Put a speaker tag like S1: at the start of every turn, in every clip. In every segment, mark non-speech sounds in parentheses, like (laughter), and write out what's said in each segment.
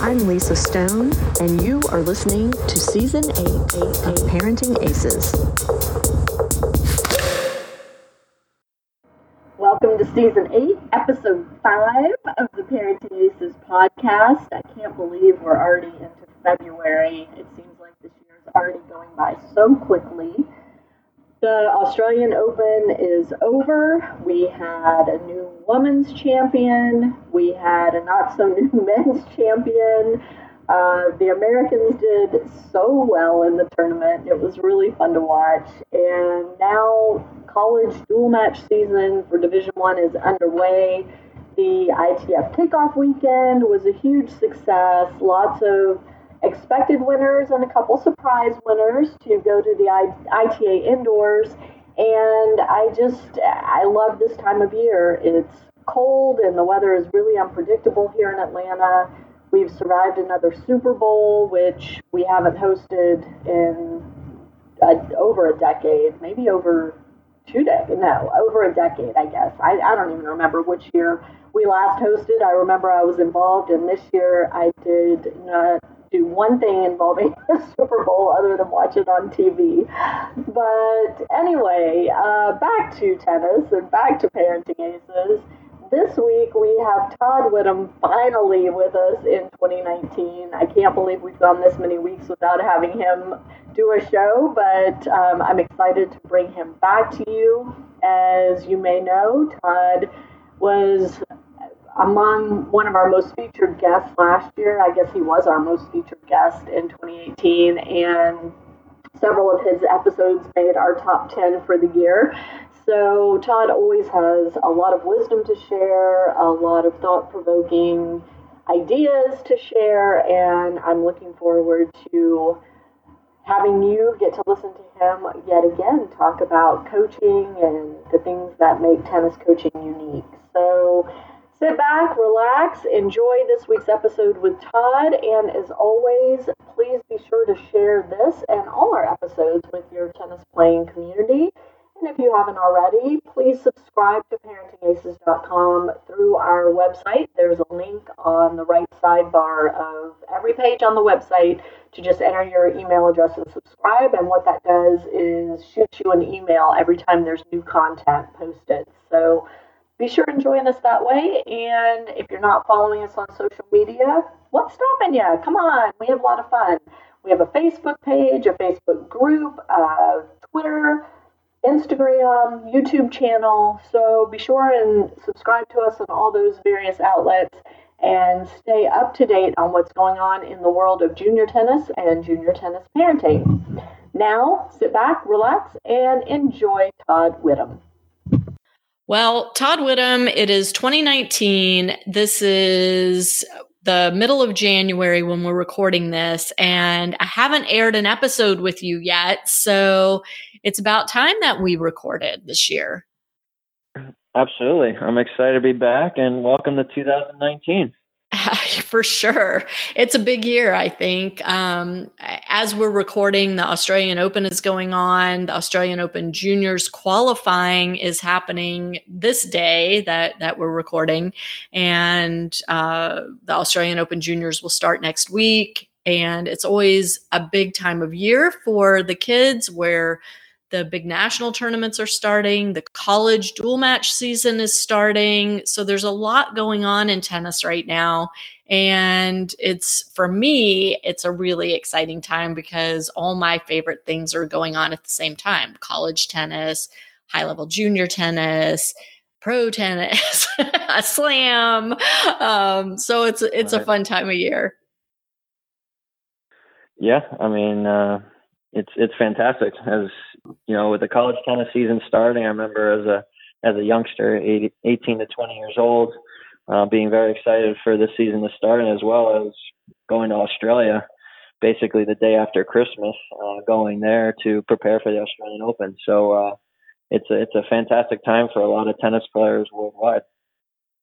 S1: I'm Lisa Stone, and you are listening to Season 8 of Parenting Aces.
S2: Welcome to Season 8, Episode 5 of the Parenting Aces podcast. I can't believe we're already into February. It seems like this year is already going by so quickly. The Australian Open is over. We had a new women's champion. We had a not so new (laughs) men's champion. Uh, the Americans did so well in the tournament. It was really fun to watch. And now college dual match season for Division One is underway. The ITA kickoff weekend was a huge success. Lots of expected winners and a couple surprise winners to go to the ITA indoors. And I just, I love this time of year. It's cold and the weather is really unpredictable here in Atlanta. We've survived another Super Bowl, which we haven't hosted in over a decade, maybe over two decades, no, over a decade, I guess. I, I don't even remember which year we last hosted. I remember I was involved, and this year I did not do one thing involving (laughs) the Super Bowl other than watch it on TV. But anyway, uh, back to tennis and back to parenting aces. This week we have Todd Widom finally with us in 2019. I can't believe we've gone this many weeks without having him do a show, but um, I'm excited to bring him back to you. As you may know, Todd was among one of our most featured guests last year. I guess he was our most featured guest in 2018, and several of his episodes made our top 10 for the year. So, Todd always has a lot of wisdom to share, a lot of thought provoking ideas to share, and I'm looking forward to having you get to listen to him yet again talk about coaching and the things that make tennis coaching unique. So, Sit back, relax, enjoy this week's episode with Todd, and as always, please be sure to share this and all our episodes with your tennis playing community. And if you haven't already, please subscribe to parentingaces.com through our website. There's a link on the right sidebar of every page on the website to just enter your email address and subscribe. And what that does is shoot you an email every time there's new content posted. So be sure and join us that way. And if you're not following us on social media, what's stopping you? Come on, we have a lot of fun. We have a Facebook page, a Facebook group, a Twitter, Instagram, YouTube channel. So be sure and subscribe to us on all those various outlets and stay up to date on what's going on in the world of junior tennis and junior tennis parenting. Now, sit back, relax, and enjoy Todd Widom.
S3: Well, Todd Widom, it is 2019. This is the middle of January when we're recording this, and I haven't aired an episode with you yet. So it's about time that we recorded this year.
S4: Absolutely. I'm excited to be back and welcome to 2019. (laughs)
S3: For sure. It's a big year, I think. Um, as we're recording, the Australian Open is going on. The Australian Open Juniors qualifying is happening this day that, that we're recording. And uh, the Australian Open Juniors will start next week. And it's always a big time of year for the kids where the big national tournaments are starting, the college dual match season is starting. So there's a lot going on in tennis right now. And it's for me, it's a really exciting time because all my favorite things are going on at the same time college tennis, high level junior tennis. Pro tennis, (laughs) a slam. Um, so it's it's right. a fun time of year.
S4: Yeah, I mean, uh, it's it's fantastic. As you know, with the college tennis season starting, I remember as a as a youngster, 18 to 20 years old, uh, being very excited for this season to start, and as well as going to Australia, basically the day after Christmas, uh, going there to prepare for the Australian Open. So uh, it's a, it's a fantastic time for a lot of tennis players worldwide.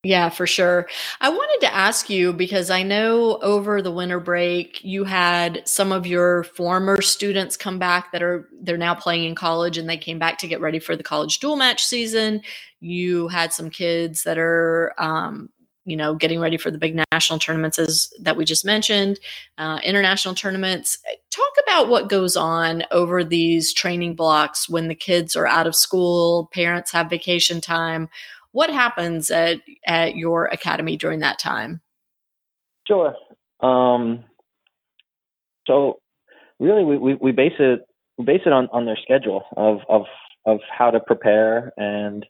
S3: Yeah, for sure. I wanted to ask you because I know over the winter break you had some of your former students come back that are they're now playing in college and they came back to get ready for the college dual match season. You had some kids that are um,
S2: you know, getting ready for the big national tournaments as that we just mentioned, uh, international tournaments. Talk about what goes on over these training blocks when the kids are out of school, parents have vacation time. What happens at at your academy during that time?
S4: Sure. Um, so really, we, we, we base it we base it on, on their schedule of, of of how to prepare and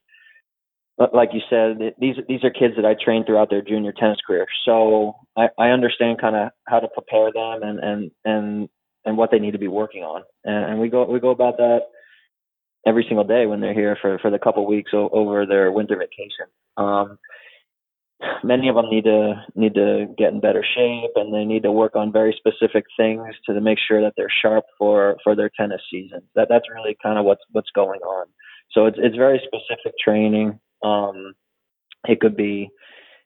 S4: like you said, these these are kids that I trained throughout their junior tennis career, so I, I understand kind of how to prepare them and and and and what they need to be working on, and, and we go we go about that every single day when they're here for for the couple weeks over their winter vacation. Um, many of them need to need to get in better shape, and they need to work on very specific things to make sure that they're sharp for for their tennis season. That that's really kind of what's what's going on. So it's it's very specific training. Um, it could be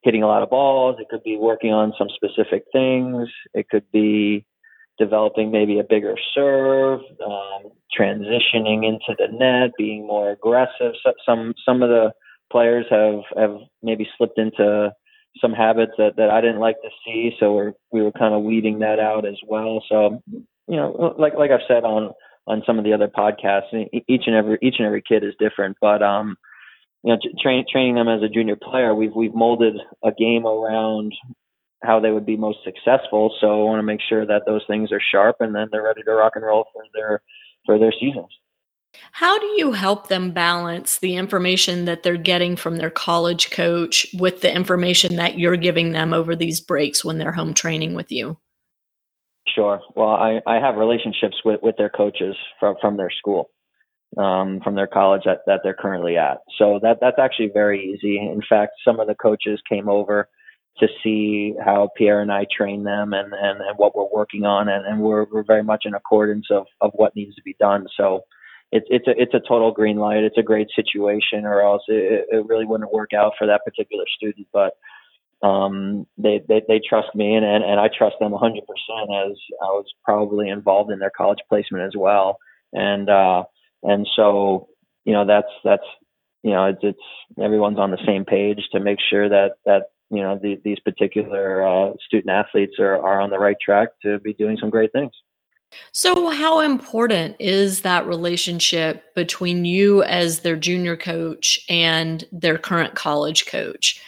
S4: hitting a lot of balls. It could be working on some specific things. It could be developing maybe a bigger serve, um, transitioning into the net, being more aggressive. So, some some of the players have have maybe slipped into some habits that, that I didn't like to see. So we're we were kind of weeding that out as well. So you know, like like I've said on on some of the other podcasts, each and every each and every kid is different, but um, you know, train, training them as a junior player, we've we've molded a game around how they would be most successful. So I want to make sure that those things are sharp, and then they're ready to rock and roll for their for their seasons.
S2: How do you help them balance the information that they're getting from their college coach with the information that you're giving them over these breaks when they're home training with you?
S4: Sure. Well, I, I have relationships with, with their coaches from, from their school um, from their college that, that they're currently at. So that that's actually very easy. In fact, some of the coaches came over to see how Pierre and I train them and, and, and what we're working on, and, and we're we're very much in accordance of, of what needs to be done. So it's it's a it's a total green light. It's a great situation, or else it, it really wouldn't work out for that particular student. But um, they, they they trust me, and, and and I trust them 100% as I was probably involved in their college placement as well. And uh, and so you know that's that's you know it's, it's everyone's on the same page to make sure that that you know the, these particular uh, student athletes are are on the right track to be doing some great things.
S2: So, how important is that relationship between you as their junior coach and their current college coach?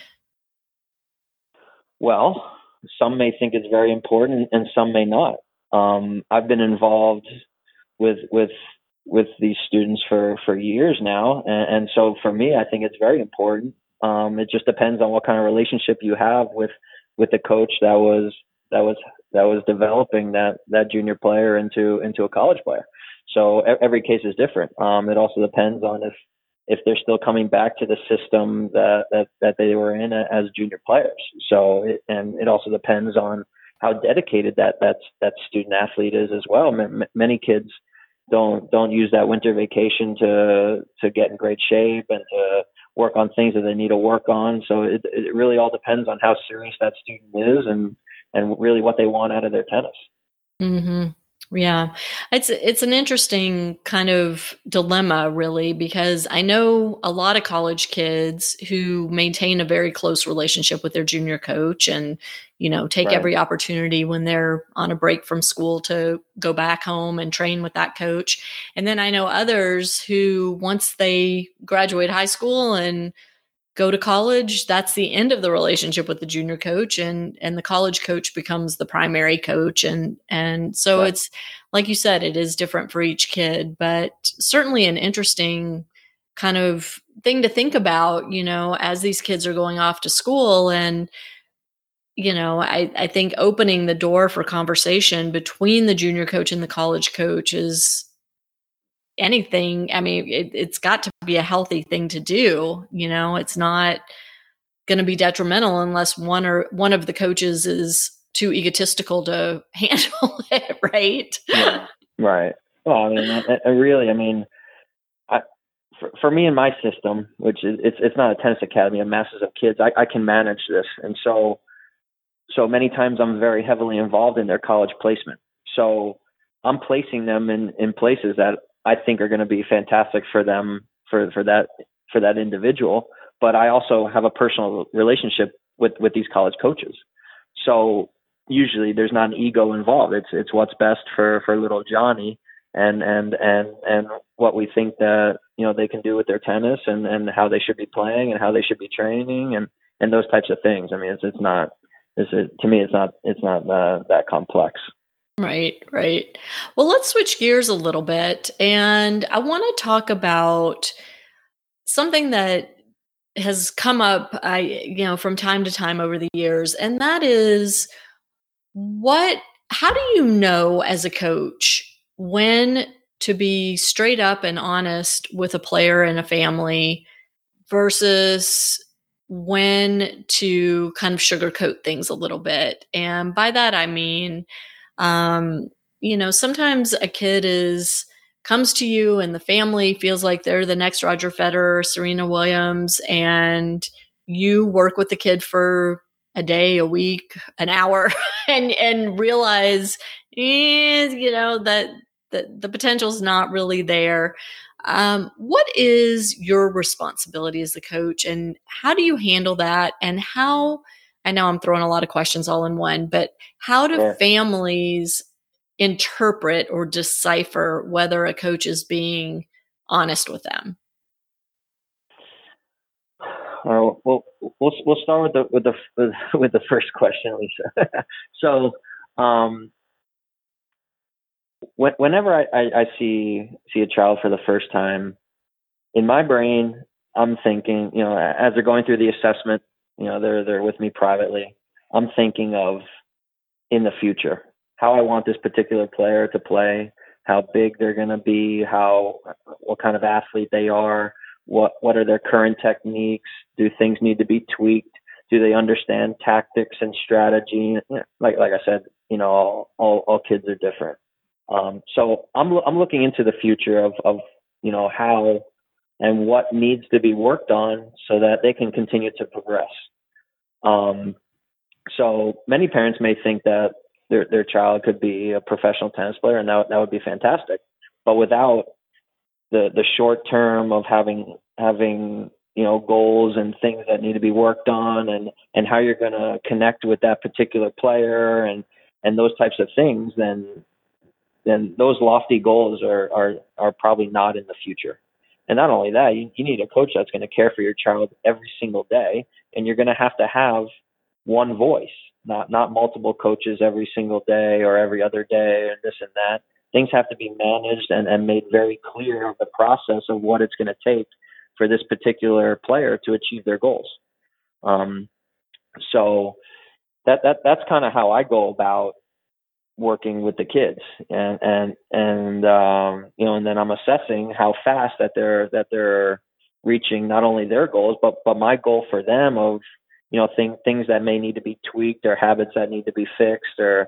S4: Well, some may think it's very important, and some may not. Um, I've been involved with with with these students for for years now, and, and so for me, I think it's very important. Um, it just depends on what kind of relationship you have with with the coach that was that was that was developing that that junior player into into a college player. So every case is different. Um, it also depends on if if they're still coming back to the system that that, that they were in as junior players. So it, and it also depends on how dedicated that that that student athlete is as well. M- many kids don't don't use that winter vacation to to get in great shape and to work on things that they need to work on. So it it really all depends on how serious that student is and and really what they want out of their tennis.
S2: Mm-hmm. Yeah, it's it's an interesting kind of dilemma, really, because I know a lot of college kids who maintain a very close relationship with their junior coach, and you know take right. every opportunity when they're on a break from school to go back home and train with that coach. And then I know others who, once they graduate high school and go to college that's the end of the relationship with the junior coach and and the college coach becomes the primary coach and and so right. it's like you said it is different for each kid but certainly an interesting kind of thing to think about you know as these kids are going off to school and you know i i think opening the door for conversation between the junior coach and the college coach is anything i mean it, it's got to be a healthy thing to do you know? It's not going to be detrimental unless one or one of the coaches is too egotistical to (laughs) handle it right?
S4: Yeah, right. Well i mean I, I really i mean I, for, for, me in my system which is it's it's not a tennis academy of masses of kids I, I can manage this. And so so many times i'm very heavily involved in their college placement. So i'm placing them in in places that I think are going to be fantastic for them for for that for that individual. But I also have a personal relationship with with these college coaches. So usually there's not an ego involved. It's it's what's best for for little Johnny and and and and what we think that you know they can do with their tennis and and how they should be playing and how they should be training and and those types of things. I mean, it's it's not it's it, to me it's not it's not uh, that complex.
S2: Right, right. Well, let's switch gears a little bit, and I want to talk about something that has come up, I you know, from time to time over the years, and that is what. How do you know as a coach when to be straight up and honest with a player and a family versus when to kind of sugarcoat things a little bit. And by that, I mean, um, you know, sometimes a kid is comes to you and the family feels like they're the next Roger Federer, Serena Williams, and you work with the kid for a day, a week, an hour, (laughs) and and realize, eh, you know, that the, the potential is not really there. Um, what is your responsibility as the coach, and how do you handle that? And how I know I'm throwing a lot of questions all in one, but how do yeah. families interpret or decipher whether a coach is being honest with them?
S4: Uh, well, we'll we'll start with the with the with the first question, Lisa. (laughs) so, um, whenever I, I, I see see a child for the first time, in my brain, I'm thinking, you know, as they're going through the assessment, you know, they're they're with me privately. I'm thinking of in the future how I want this particular player to play, how big they're going to be, how what kind of athlete they are, what what are their current techniques, do things need to be tweaked, do they understand tactics and strategy? Like like I said, you know, all all, all kids are different. Um, so I'm I'm looking into the future of of you know how and what needs to be worked on so that they can continue to progress. Um, so many parents may think that their their child could be a professional tennis player, and that that would be fantastic. But without the the short term of having having you know goals and things that need to be worked on, and and how you're going to connect with that particular player, and and those types of things, then then those lofty goals are are are probably not in the future. And not only that, you, you need a coach that's going to care for your child every single day, and you're going to have to have one voice, not not multiple coaches every single day or every other day and this and that. Things have to be managed and, and made very clear of the process of what it's going to take for this particular player to achieve their goals. Um, so that that that's kind of how I go about working with the kids. And and and um you know and then I'm assessing how fast that they're that they're reaching not only their goals but but my goal for them of you know thing, things that may need to be tweaked or habits that need to be fixed or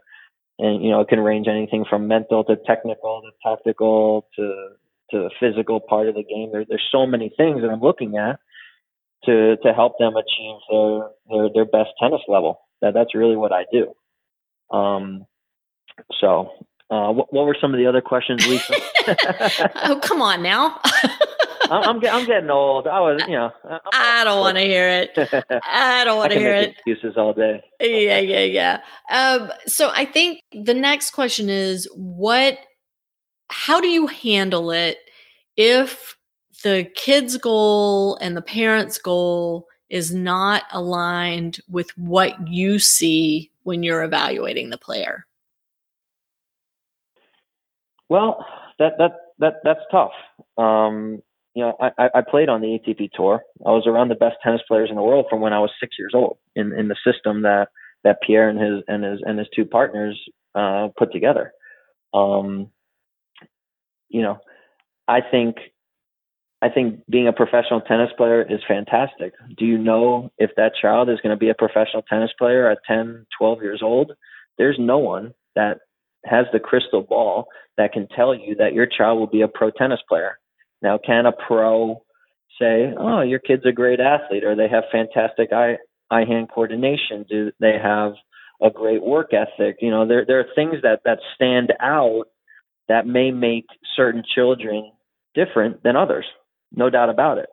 S4: and you know it can range anything from mental to technical to tactical to to the physical part of the game. There, there's so many things that I'm looking at to to help them achieve their their, their best tennis level. That that's really what I do. Um so, uh, what, what, were some of the other questions, Lisa? (laughs) (laughs)
S2: oh, come on now.
S4: I'm, I'm, getting old. I was, you know. I'm
S2: I do not want to hear it. (laughs) I don't want to hear it.
S4: Excuses all day.
S2: Yeah, yeah, yeah. Um, so I think the next question is what? How do you handle it if the kid's goal and the parent's goal is not aligned with what you see when you're evaluating the player?
S4: Well, that that that that's tough. Um, you know, I, I played on the ATP tour. I was around the best tennis players in the world from when I was six years old in, in the system that, that Pierre and his and his and his two partners uh, put together. Um, you know, I think I think being a professional tennis player is fantastic. Do you know if that child is going to be a professional tennis player at 10, 12 years old? There's no one that has the crystal ball that can tell you that your child will be a pro tennis player. Now, can a pro say, "Oh, your kid's a great athlete," or they have fantastic eye eye hand coordination? Do they have a great work ethic? You know, there there are things that that stand out that may make certain children different than others. No doubt about it.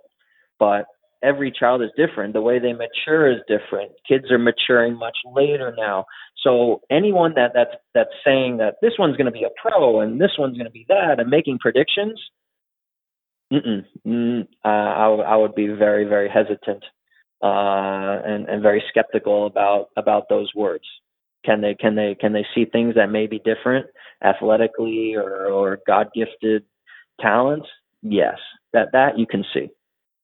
S4: But every child is different. The way they mature is different. Kids are maturing much later now. So anyone that that's that's saying that this one's going to be a pro and this one's going to be that and making predictions, mm mm, uh, I, I would be very very hesitant uh, and and very skeptical about about those words. Can they can they can they see things that may be different athletically or or God gifted talents? Yes, that that you can see.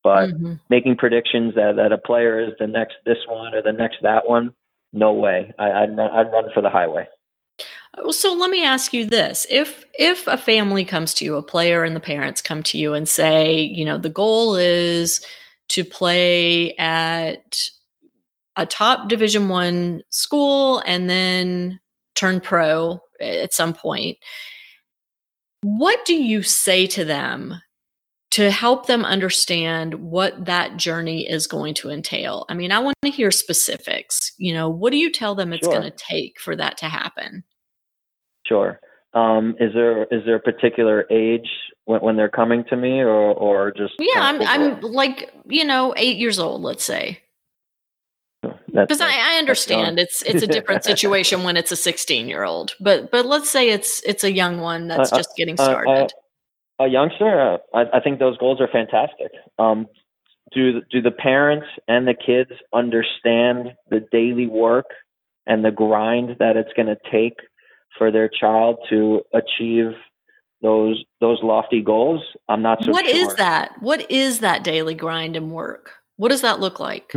S4: But mm-hmm. making predictions that, that a player is the next this one or the next that one, no way. I, I'd, run, I'd run for the highway.
S2: So let me ask you this: if if a family comes to you, a player and the parents come to you and say, you know, the goal is to play at a top Division One school and then turn pro at some point, what do you say to them to help them understand what that journey is going to entail. I mean, I want to hear specifics. You know, what do you tell them it's sure. going to take for that to happen?
S4: Sure. Um, is there is there a particular age when, when they're coming to me, or or just
S2: yeah? I'm I'm like you know eight years old, let's say. Because I, I, understand it's it's a different (laughs) situation when it's a 16 year old, but but let's say it's it's a young one that's uh, just getting started
S4: a youngster, uh, I, I, think those goals are fantastic. Um, do do the parents and the kids understand the daily work and the grind that it's going to take for their child to achieve those those lofty goals? I'm not so
S2: What
S4: sure.
S2: is that? What is that daily grind and work? What does that look like?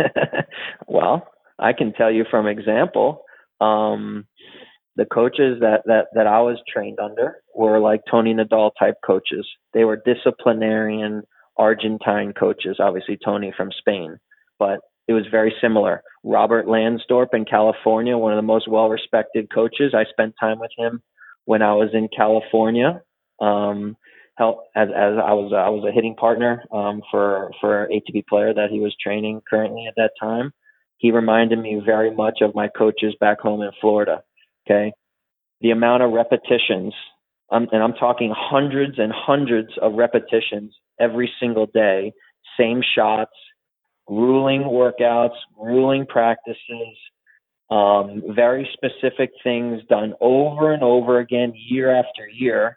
S2: (laughs)
S4: well, I can tell you from example. Um, the coaches that, that, that I was trained under were like Tony Nadal type coaches. They were disciplinarian Argentine coaches, obviously Tony from Spain, but it was very similar. Robert Lansdorp in California, one of the most well respected coaches. I spent time with him when I was in California. Um, help as, as I was I was a hitting partner um, for for ATP player that he was training currently at that time. He reminded me very much of my coaches back home in Florida. Okay. The amount of repetitions, um, and I'm talking hundreds and hundreds of repetitions every single day, same shots, grueling workouts, grueling practices, um, very specific things done over and over again, year after year.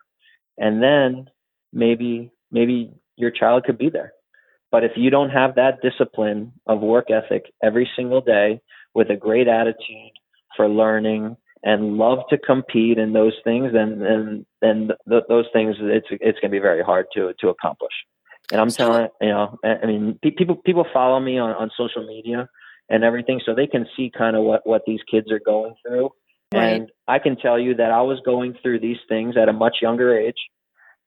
S4: And then maybe, maybe your child could be there. But if you don't have that discipline of work ethic every single day with a great attitude for learning and love to compete in those things, and and and th- those things it's it's going to be very hard to to accomplish. And I'm telling you know, I mean, people people follow me on on social media and everything, so they can see kind of what what these kids are going through. Right. And I can tell you that I was going through these things at a much younger age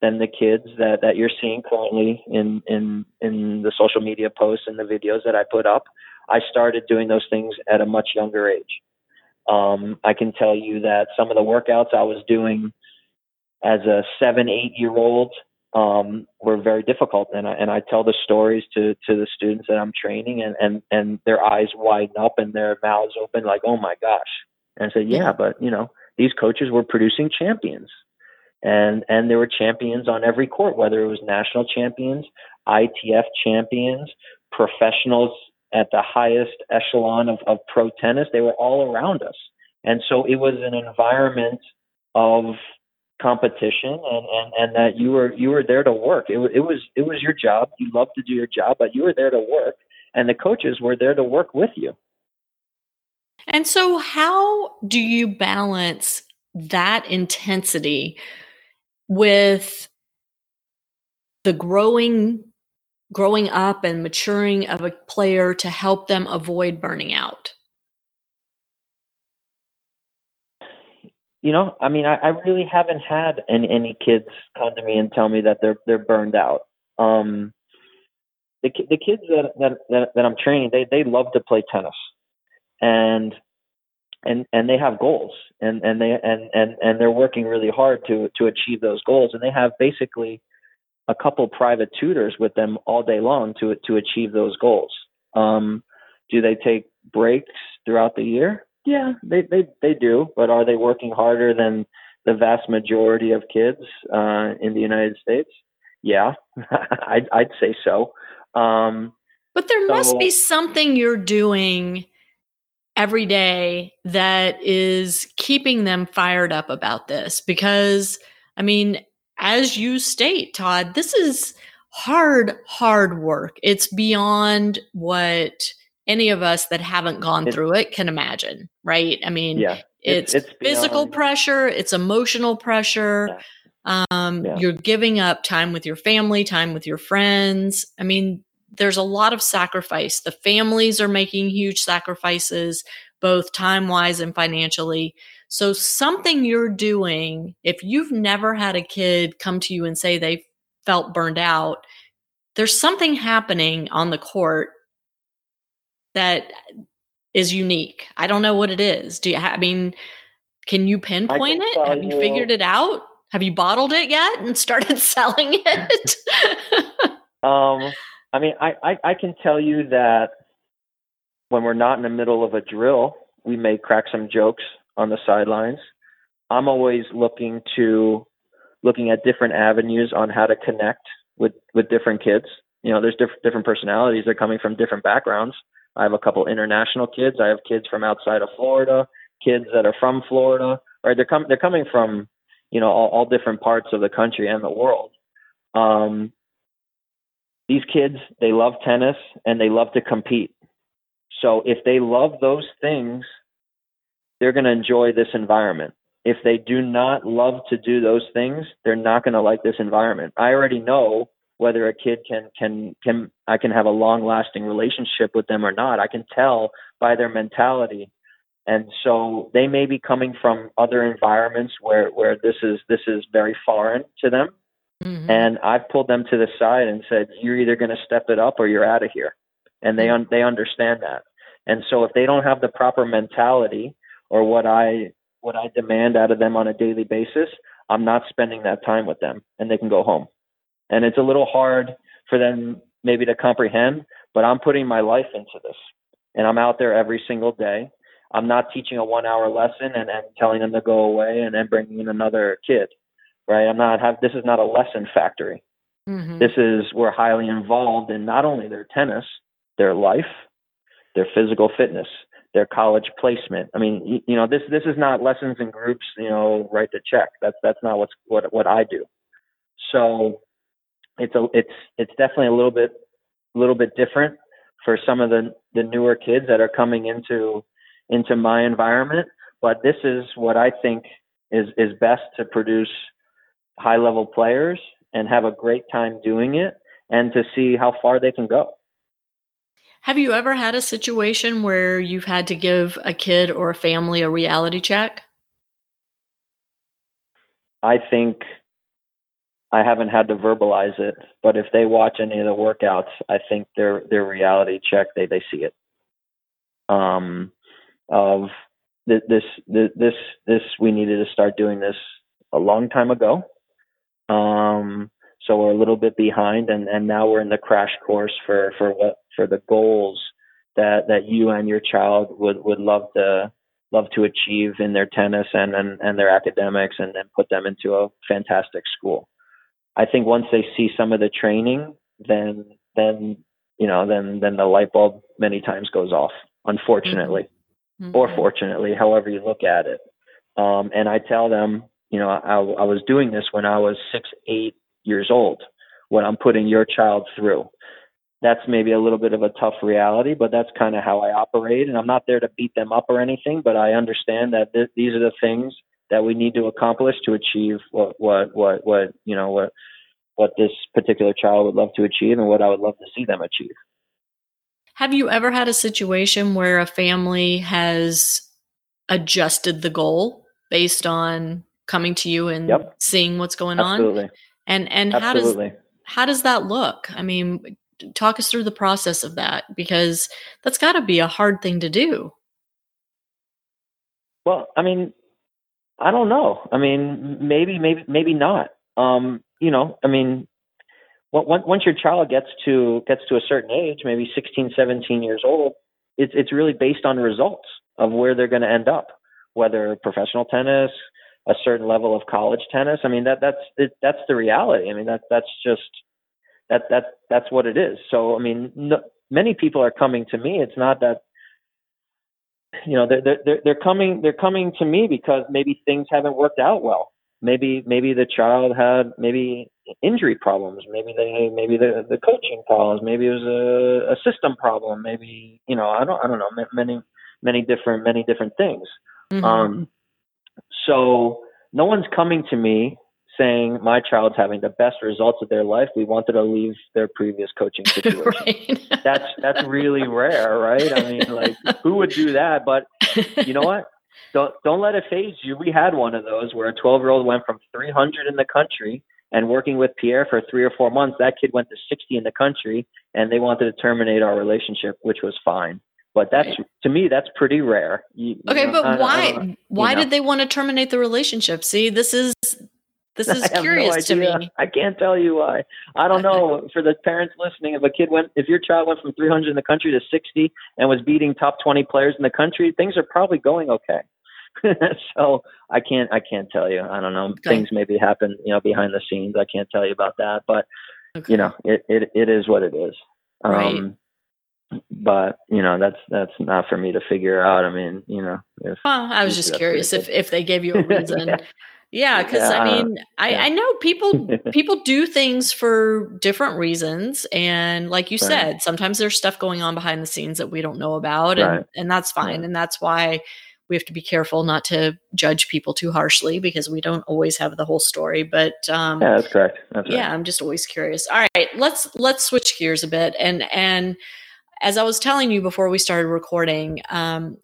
S4: than the kids that that you're seeing currently in in in the social media posts and the videos that I put up. I started doing those things at a much younger age. Um, I can tell you that some of the workouts I was doing as a seven, eight year old um, were very difficult. And I, and I tell the stories to, to the students that I'm training and, and, and their eyes widen up and their mouths open like, oh my gosh. And I said, yeah, but you know, these coaches were producing champions and, and there were champions on every court, whether it was national champions, ITF champions, professionals at the highest echelon of, of pro tennis. They were all around us. And so it was an environment of competition and, and, and that you were you were there to work. It, it was it was your job. You loved to do your job, but you were there to work and the coaches were there to work with you.
S2: And so how do you balance that intensity with the growing growing up and maturing of a player to help them avoid burning out?
S4: You know, I mean, I, I really haven't had any, any kids come to me and tell me that they're they're burned out. Um, the the kids that, that that that I'm training, they they love to play tennis, and and and they have goals, and and they and and and they're working really hard to to achieve those goals, and they have basically a couple private tutors with them all day long to to achieve those goals. Um, do they take breaks throughout the year? Yeah, they they they do, but are they working harder than the vast majority of kids uh, in the United States? Yeah, (laughs) I'd, I'd say so. Um,
S2: but there must be something you're doing every day that is keeping them fired up about this because I mean, as you state, Todd, this is hard, hard work. It's beyond what any of us that haven't gone through it can imagine, right? I mean,
S4: yeah,
S2: it's,
S4: it's
S2: physical
S4: beyond-
S2: pressure, it's emotional pressure. Um,
S4: Yeah.
S2: You're giving up time with your family, time with your friends. I mean, there's a lot of sacrifice. The families are making huge sacrifices, both time wise and financially. So, something you're doing, if you've never had a kid come to you and say they felt burned out, there's something happening on the court that is unique. I don't know what it is. Do you, I mean, can you pinpoint it? Have you
S4: you-
S2: figured it out? Have you bottled it yet and started (laughs) selling it?
S4: Um, I mean, I, I, I can tell you that when we're not in the middle of a drill, we may crack some jokes on the sidelines. I'm always looking to looking at different avenues on how to connect with with different kids. You know, there's different different personalities. They're coming from different backgrounds. I have a couple international kids. I have kids from outside of Florida, kids that are from Florida. Right? They're coming they're coming from you know all, all different parts of the country and the world. Um, these kids they love tennis and they love to compete so if they love those things they're going to enjoy this environment. If they do not love to do those things they're not going to like this environment. I already know whether a kid can can can i can have a long lasting relationship with them or not. I can tell by their mentality. And so they may be coming from other environments where where this is this is very foreign to them.
S2: Mhm.
S4: and I've pulled them to the side and said, "You're either going to step it up or you're out of here," and they un- they understand that. And so if they don't have the proper mentality or what I what I demand out of them on a daily basis, I'm not spending that time with them, and they can go home. And it's a little hard for them maybe to comprehend, but I'm putting my life into this, and I'm out there every single day. I'm not teaching a one hour lesson and, and telling them to go away and then bringing in another kid right? I'm not have this is not a lesson factory.
S2: Mhm.
S4: This is we're highly involved in not only their tennis, their life, their physical fitness, their college placement. I mean, you, know, this this is not lessons in groups. You know, write the check. That's that's not what's what what I do. So it's a it's it's definitely a little bit a little bit different for some of the the newer kids that are coming into into my environment. But this is what I think is is best to produce high level players and have a great time doing it and to see how far they can go.
S2: Have you ever had a situation where you've had to give a kid or a family a reality check?
S4: I think I haven't had to verbalize it, but if they watch any of the workouts, I think their their reality check they they see it. Um, of th- this this this this we needed to start doing this a long time ago. Um, so we're a little bit behind, and and now we're in the crash course for for what for the goals that that you and your child would would love to love to achieve in their tennis and and, and their academics, and then put them into a fantastic school. I think once they see some of the training, then then you know then then the light bulb many times goes off. Unfortunately, or
S2: Mhm.
S4: fortunately, however you look at it. Um, and I tell them, you know, I, I was doing this when I was six, eight years old. What I'm putting your child through. That's maybe a little bit of a tough reality, but that's kind of how I operate. And I'm not there to beat them up or anything, but I understand that th- these are the things that we need to accomplish to achieve what, what, what, what, you know, what, what this particular child would love to achieve and what I would love to see them achieve.
S2: Have you ever had a situation where a family has adjusted the goal based on coming to you and
S4: Yep.
S2: seeing what's going on?
S4: Absolutely.
S2: And and how does how does that look? I mean, talk us through the process of that because that's got to be a hard thing to do.
S4: Well, I mean, I don't know. I mean, maybe, maybe, maybe not. Um, you know, I mean, on- on- once your child gets to gets to a certain age, maybe 16, 17 years old, it's it's really based on results of where they're going to end up, whether professional tennis, a certain level of college tennis. I mean, that that's it, that's the reality. I mean, that that's just that that that's what it is. So I mean, no, many people are coming to me. It's not that you know they're they're they're coming they're coming to me because maybe things haven't worked out well. Maybe maybe the child had maybe injury problems. Maybe they maybe the the coaching problems. Maybe it was a, a system problem. Maybe you know I don't I don't know many many different many different things. Mm-hmm. Um, so no one's coming to me saying my child's having the best results of their life. We wanted to leave their previous coaching (laughs) situation. right. that's that's really (laughs) rare, right? I mean, like who would do that? But (laughs) you know what? Don't don't let it faze you. We had one of those where a 12 year old went from 300 in the country and working with Pierre for three or four months. That kid went to 60 in the country, and they wanted to terminate our relationship, which was fine. But that's right. to me, that's pretty rare. You,
S2: okay,
S4: you
S2: know, but why? Why know. did they want to terminate the relationship? See, this is this (laughs) is curious
S4: no
S2: to me.
S4: I can't tell you why. I don't know. (laughs) For the parents listening, if a kid went, if your child went from 300 in the country to 60 and was beating top 20 players in the country, things are probably going okay. (laughs) so I can't, I can't tell you. I don't know. Okay. Things maybe happen, you know, behind the scenes. I can't tell you about that, but okay. you know, it, it, it is what it is.
S2: Right. Um,
S4: but you know that's that's not for me to figure out. I mean, you know,
S2: if, well, I was just curious if if they gave you a reason. yeah. Yeah, because yeah. I mean, I, yeah. I know people (laughs) people do things for different reasons, and like you right. said, sometimes there's stuff going on behind the scenes that we don't know about, and right. and that's fine, yeah. and that's why we have to be careful not to judge people too harshly because we don't always have the whole story. But um,
S4: yeah, that's correct. That's
S2: yeah, right. I'm just always curious. All right, let's let's switch gears a bit, and and as I was telling you before we started recording, um,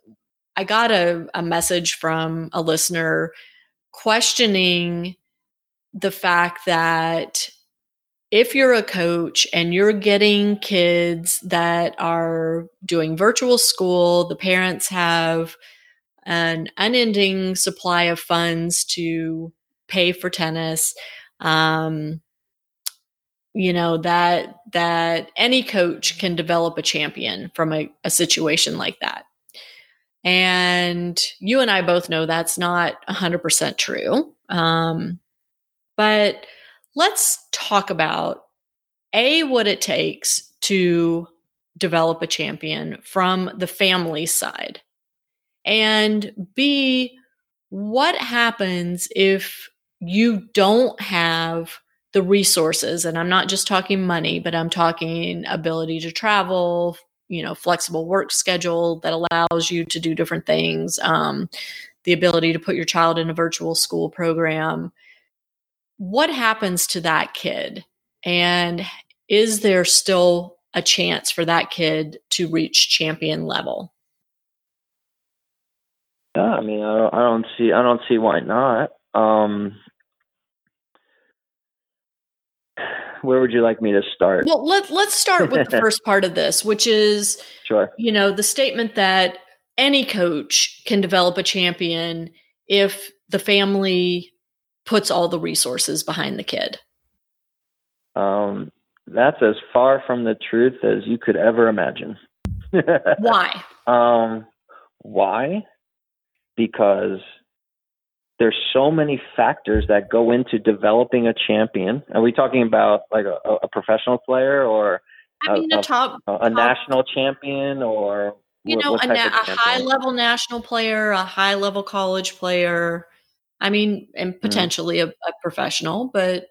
S2: I got a, a message from a listener questioning the fact that if you're a coach and you're getting kids that are doing virtual school, the parents have an unending supply of funds to pay for tennis. Um, you know that that any coach can develop a champion from a, a situation like that and you and I both know that's not 100% true. Um, but let's talk about A, what it takes to develop a champion from the family side, and B, what happens if you don't have the resources and i'm not just talking money but i'm talking ability to travel you know flexible work schedule that allows you to do different things um, the ability to put your child in a virtual school program. What happens to that kid? And is there still a chance for that kid to reach champion level?
S4: Yeah i mean i don't, I don't see i don't see why not. Um, where would you like me to start?
S2: Well, let let's start with the (laughs) first part of this, which is
S4: sure.
S2: You know, the statement that any coach can develop a champion if the family puts all the resources behind the kid.
S4: Um, that's as far from the truth as you could ever imagine. (laughs)
S2: why?
S4: Um, why? Because there's so many factors that go into developing a champion. Are we talking about like a, a professional player or
S2: I mean, a, a top,
S4: a,
S2: top,
S4: national champion or
S2: you know a, na- a high level national player, a high level college player. I mean, and mm-hmm. potentially mm. a, professional, but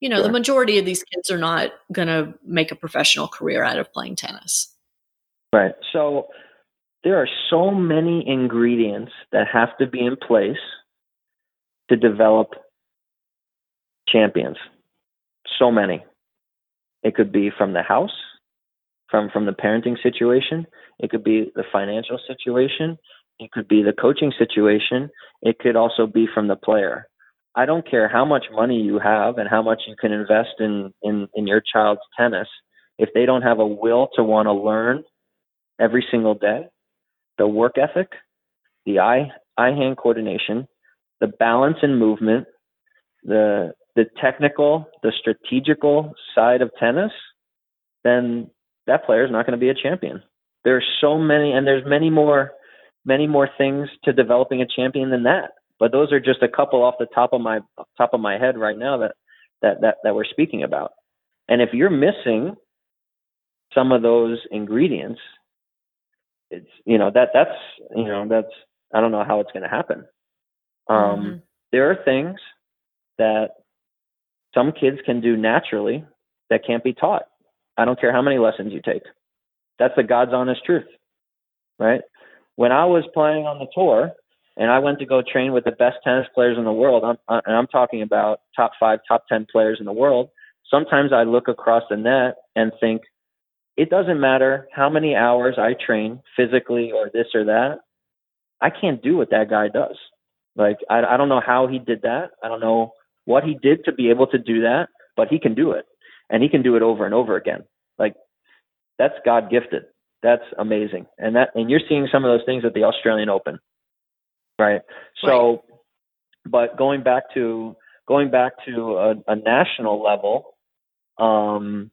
S2: you know, sure. the majority of these kids are not going to make a professional career out of playing tennis.
S4: Right. So there are so many ingredients that have to be in place to develop champions. So many. It could be from the house, from from the parenting situation. It could be the financial situation. It could be the coaching situation. It could also be from the player. I don't care how much money you have and how much you can invest in in, in your child's tennis. If they don't have a will to want to learn every single day, the work ethic, the eye eye hand coordination, the balance and movement, the the technical, the strategical side of tennis, then that player is not going to be a champion. There's so many, and there's many more, many more things to developing a champion than that. But those are just a couple off the top of my top of my head right now that that that, that we're speaking about. And if you're missing some of those ingredients, it's you know that that's you know that's I don't know how it's going to happen. Um, mm-hmm. There are things that some kids can do naturally that can't be taught. I don't care how many lessons you take. That's the God's honest truth, right? When I was playing on the tour and I went to go train with the best tennis players in the world, I'm, and I'm talking about top five, top 10 players in the world, sometimes I look across the net and think, it doesn't matter how many hours I train physically or this or that. I can't do what that guy does. Like, I, I don't know how he did that. I don't know what he did to be able to do that, but he can do it. And he can do it over and over again. Like, that's God gifted. That's amazing. And that, and you're seeing some of those things at the Australian Open. Right. So, right. but going back to, going back to a, a national level, um,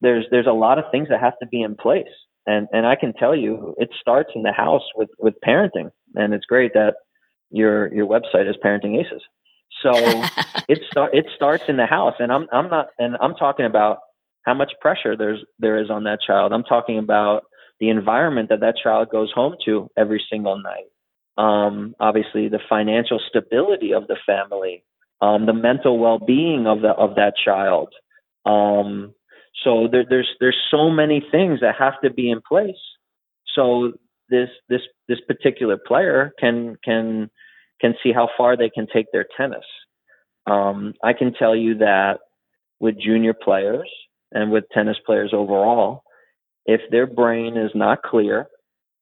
S4: there's there's a lot of things that have to be in place and and I can tell you it starts in the house with with parenting and it's great that your your website is parenting aces. So (laughs) it start it starts in the house and I'm I'm not and I'm talking about how much pressure there's there is on that child. I'm talking about the environment that that child goes home to every single night. Um, obviously the financial stability of the family um, the mental well-being of the of that child. Um, so there, there's there's so many things that have to be in place. So this this this particular player can can can see how far they can take their tennis. Um, I can tell you that with junior players and with tennis players overall, if their brain is not clear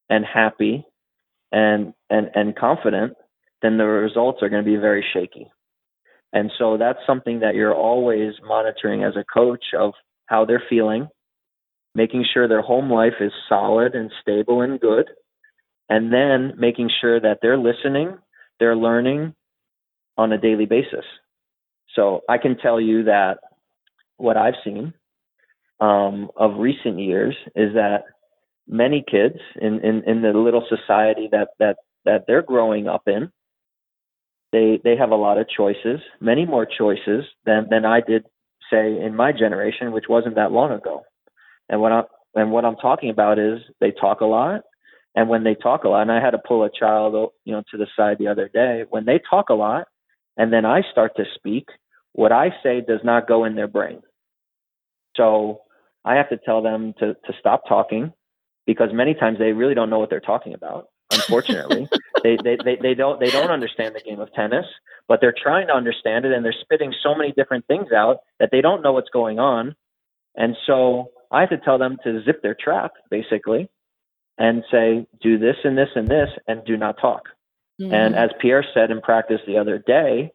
S4: and happy and and and confident, then the results are going to be very shaky. And so that's something that you're always monitoring as a coach of how they're feeling, making sure their home life is solid and stable and good, and then making sure that they're listening, they're learning on a daily basis. So I can tell you that what I've seen um, of recent years is that many kids in, in, in the little society that, that, that they're growing up in, they, they have a lot of choices, many more choices than, than I did say in my generation, which wasn't that long ago. And what I'm and what I'm talking about is they talk a lot, and when they talk a lot, and I had to pull a child, you know, to the side the other day. When they talk a lot, and then I start to speak, what I say does not go in their brain. So I have to tell them to to stop talking because many times they really don't know what they're talking about. Unfortunately, (laughs) they, they they they don't they don't understand the game of tennis but they're trying to understand it and they're spitting so many different things out that they don't know what's going on. And so I have to tell them to zip their trap basically and say, do this and this and this and do not talk. Mm-hmm. And as Pierre said in practice the other day,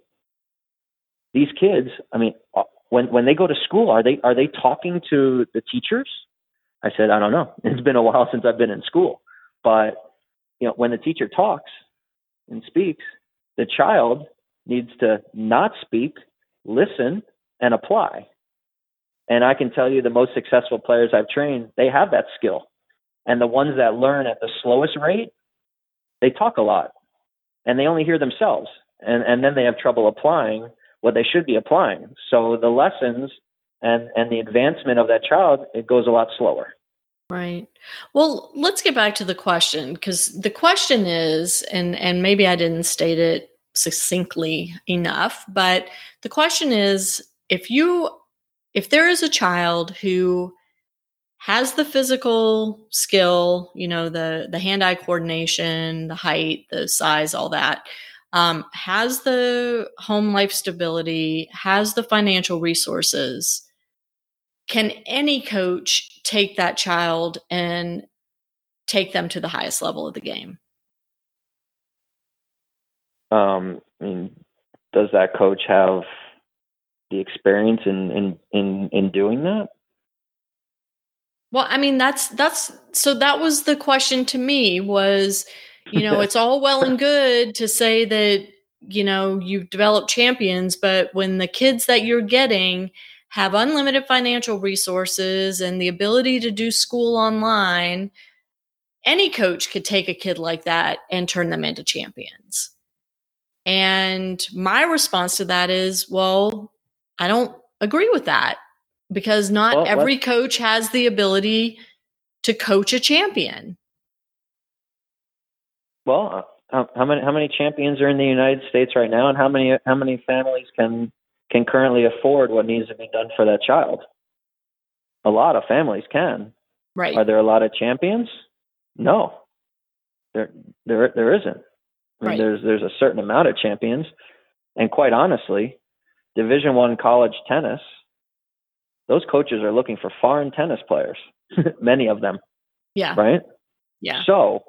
S4: these kids, I mean, uh, when when they go to school, are they are they talking to the teachers? I said, I don't know. (laughs) It's been a while since I've been in school, but you know, when the teacher talks and speaks, the child needs to not speak, listen, and apply. And I can tell you the most successful players I've trained, they have that skill. And the ones that learn at the slowest rate, they talk a lot and they only hear themselves. And, and then they have trouble applying what they should be applying. So the lessons and, and the advancement of that child, it goes a lot slower.
S2: Right. Well, let's get back to the question because the question is, and and maybe I didn't state it succinctly enough. But the question is if you, if there is a child who has the physical skill, you know, the the hand-eye coordination, the height, the size, all that, um, has the home life stability, has the financial resources, can any coach take that child and take them to the highest level of the game?
S4: Um, I mean, does that coach have the experience in in in in doing that?
S2: Well, I mean, that's that's so that was the question to me was, you know, it's all well and good to say that you know you've developed champions, but when the kids that you're getting have unlimited financial resources and the ability to do school online, any coach could take a kid like that and turn them into champions. And my response to that is, well, I don't agree with that. Because not
S4: Well,
S2: every
S4: let's-
S2: coach has the ability to coach a champion.
S4: Well, uh, how, how many how many champions are in the United States right now, and how many how many families can can currently afford what needs to be done for that child? A lot of families can.
S2: Right.
S4: Are there a lot of champions? No, there there there isn't. I mean,
S2: Right.
S4: there's there's a certain amount of champions, and quite honestly, Division One college tennis, those coaches are looking for foreign tennis players, (laughs) many of them,
S2: yeah.
S4: right?
S2: Yeah.
S4: So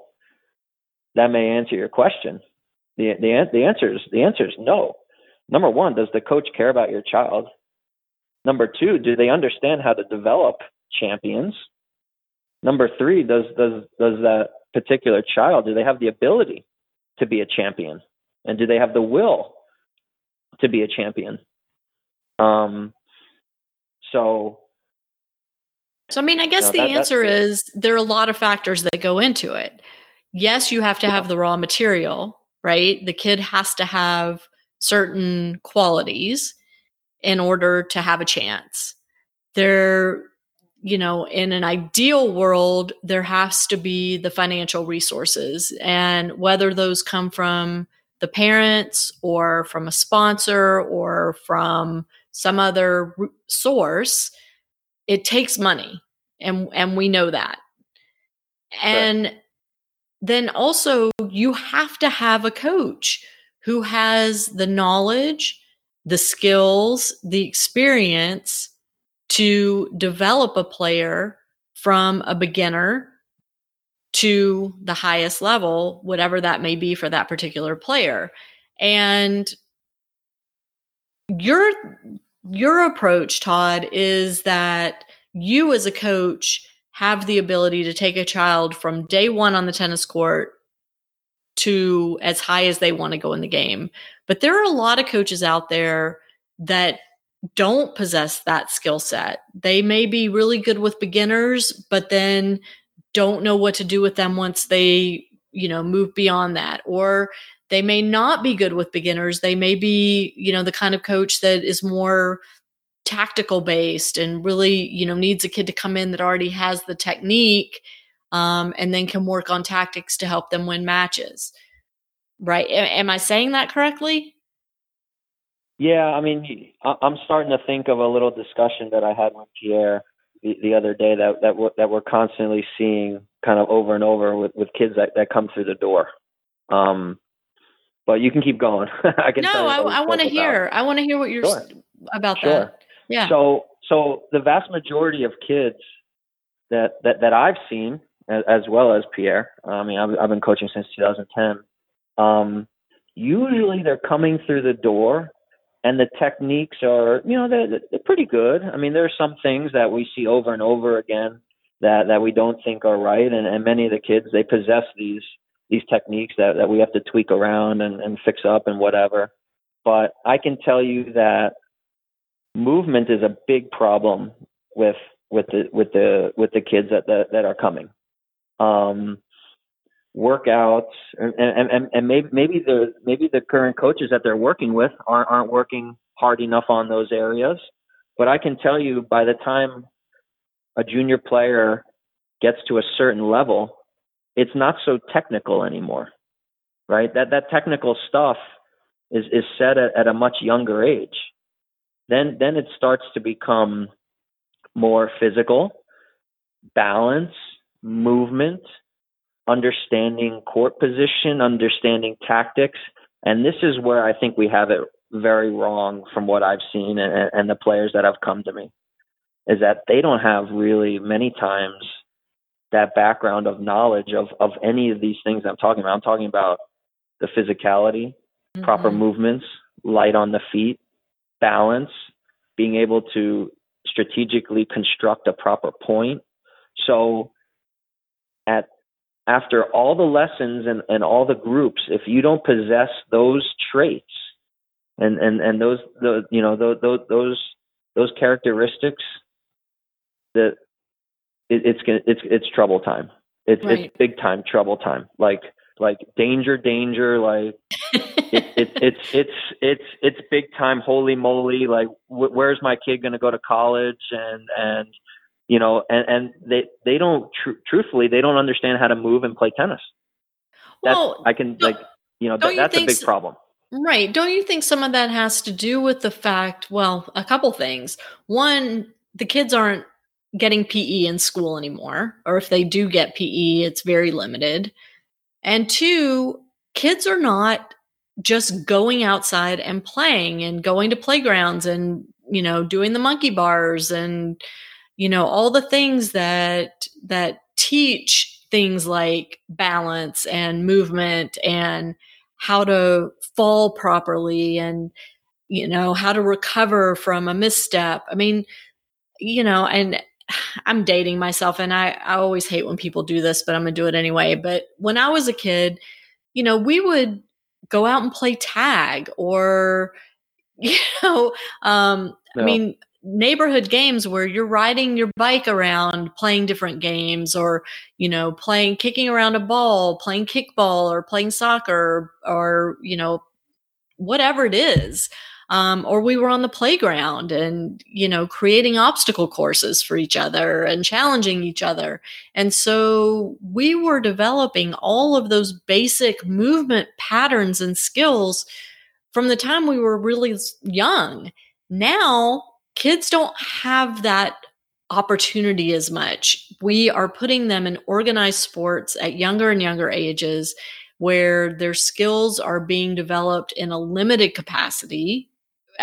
S4: that may answer your question. The the the answer is the answer is no. Number one, does the coach care about your child? Number two, do they understand how to develop champions? Number three, does does does that particular child do they have the ability to be a champion, and do they have the will to be a champion? Um. So
S2: So, I mean, I guess
S4: No,
S2: the
S4: that-
S2: answer is there are a lot of factors that go into it. Yes, you have to have the raw material, right? The kid has to have certain qualities in order to have a chance. There, you know, in an ideal world, there has to be the financial resources, and whether those come from the parents or from a sponsor or from some other source, it takes money and and we know that. And then also you have to have a coach who has the knowledge the skills the experience to develop a player from a beginner to the highest level whatever that may be for that particular player. And your your approach todd is that you as a coach have the ability to take a child from day one on the tennis court to as high as they want to go in the game. But there are a lot of coaches out there that don't possess that skill set. They may be really good with beginners, but then don't know what to do with them once they, you know, move beyond that. Or they may not be good with beginners. They may be, you know, the kind of coach that is more tactical based and really you know needs a kid to come in that already has the technique um, and then can work on tactics to help them win matches right am i saying that correctly
S4: Yeah, I mean, I'm starting to think of a little discussion that I had with Pierre the, the other day that that we're, that we're constantly seeing kind of over and over with, with kids that, that come through the door. Um, but you can keep going. (laughs) I can.
S2: no
S4: tell you
S2: i, I want to
S4: about.
S2: hear i want to hear what you're
S4: Sure.
S2: s- about
S4: Sure.
S2: that yeah
S4: So, so the vast majority of kids that that, that I've seen, as, as well as Pierre, I mean, I've, I've been coaching since 2010. Um, usually, they're coming through the door, and the techniques are, you know, they're, they're pretty good. I mean, there are some things that we see over and over again that that we don't think are right, and, and many of the kids they possess these these techniques that that we have to tweak around and, and fix up and whatever. But I can tell you that movement is a big problem with with the with the with the kids that that, that are coming. Um, workouts and, and, and, and maybe maybe the maybe the current coaches that they're working with aren't aren't working hard enough on those areas. But I can tell you by the time a junior player gets to a certain level, it's not so technical anymore. Right? That that technical stuff is is set at, at a much younger age then then it starts to become more physical, balance, movement, understanding court position, understanding tactics, and this is where I think we have it very wrong from what I've seen and, and the players that have come to me is that they don't have really many times that background of knowledge of of any of these things I'm talking about. I'm talking about the physicality, proper
S2: Mhm.
S4: movements, light on the feet, balance, being able to strategically construct a proper point. So at after all the lessons and, and all the groups, if you don't possess those traits and, and, and those the you know those those those characteristics that it, it's gonna it's it's trouble time. It's
S2: Right.
S4: it's big time trouble time. Like like danger, danger, like it, it, (laughs) it's it's it's it's big time. Holy moly! Like wh- where's my kid going to go to college? And and you know, and and they they don't tr- truthfully they don't understand how to move and play tennis. That's
S2: Well,
S4: I can like you know
S2: you
S4: that's a big
S2: so?
S4: problem.
S2: Right. Don't you think some of that has to do with the fact, well, a couple things. One, the kids aren't getting PE in school anymore, or if they do get PE, it's very limited. And two, kids are not just going outside and playing and going to playgrounds and, you know, doing the monkey bars and, you know, all the things that that teach things like balance and movement and how to fall properly and you know how to recover from a misstep i mean you know and i'm dating myself and i i always hate when people do this but i'm gonna do it anyway. But when i was a kid you know we would go out and play tag or (laughs) you know um i mean neighborhood games where you're riding your bike around playing different games or you know playing kicking around a ball playing kickball or playing soccer or you know whatever it is um, or we were on the playground and you know creating obstacle courses for each other and challenging each other. And so we were developing all of those basic movement patterns and skills from the time we were really young. Now kids don't have that opportunity as much. We are putting them in organized sports at younger and younger ages where their skills are being developed in a limited capacity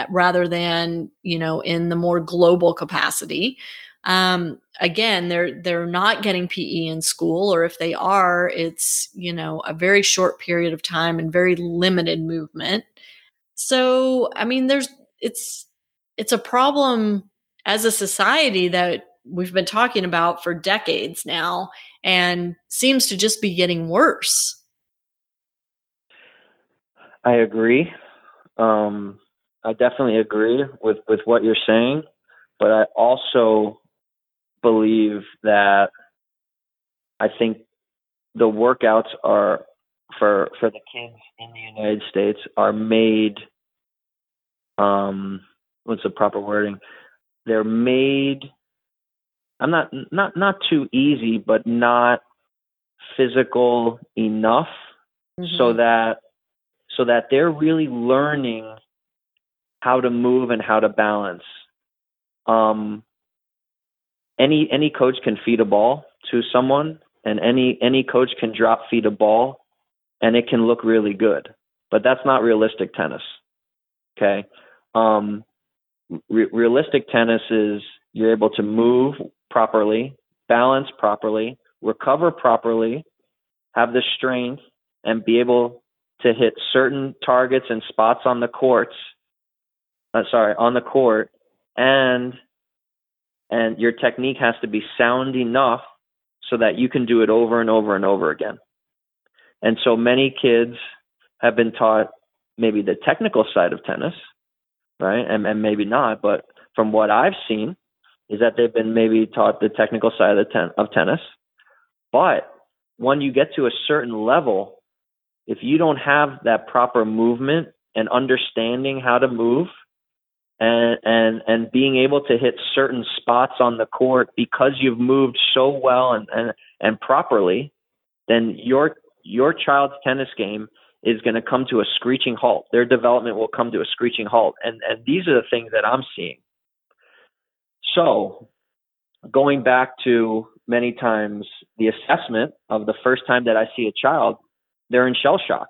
S2: rather than, you know, in the more global capacity. Um, again, they're they're not getting PE in school, or if they are, it's you know a very short period of time and very limited movement. So, I mean, there's it's it's a problem as a society that we've been talking about for decades now and seems to just be getting worse.
S4: I agree. Um, I definitely agree with, with what you're saying, but I also believe that I think the workouts are for for the kids in the United States are made. Um, what's the proper wording? They're made. I'm not not not too easy, but not physical enough so
S2: Mhm.
S4: that so that they're really learning how to move and how to balance. Um, any any coach can feed a ball to someone, and any any coach can drop feed a ball, and it can look really good, but that's not realistic tennis. Okay, um, re- realistic tennis is you're able to move properly, balance properly, recover properly, have the strength, and be able to hit certain targets and spots on the courts. Uh, sorry, on the court, and and your technique has to be sound enough so that you can do it over and over and over again. And so many kids have been taught maybe the technical side of tennis, right? And, and maybe not, but from what I've seen is that they've been maybe taught the technical side of, the ten- of tennis. But when you get to a certain level, if you don't have that proper movement and understanding how to move and and and being able to hit certain spots on the court because you've moved so well and and, and properly, then your your child's tennis game is going to come to a screeching halt. Their development will come to a screeching halt. And and these are the things that I'm seeing. So, going back to many times the assessment of the first time that I see a child, they're in shell shock.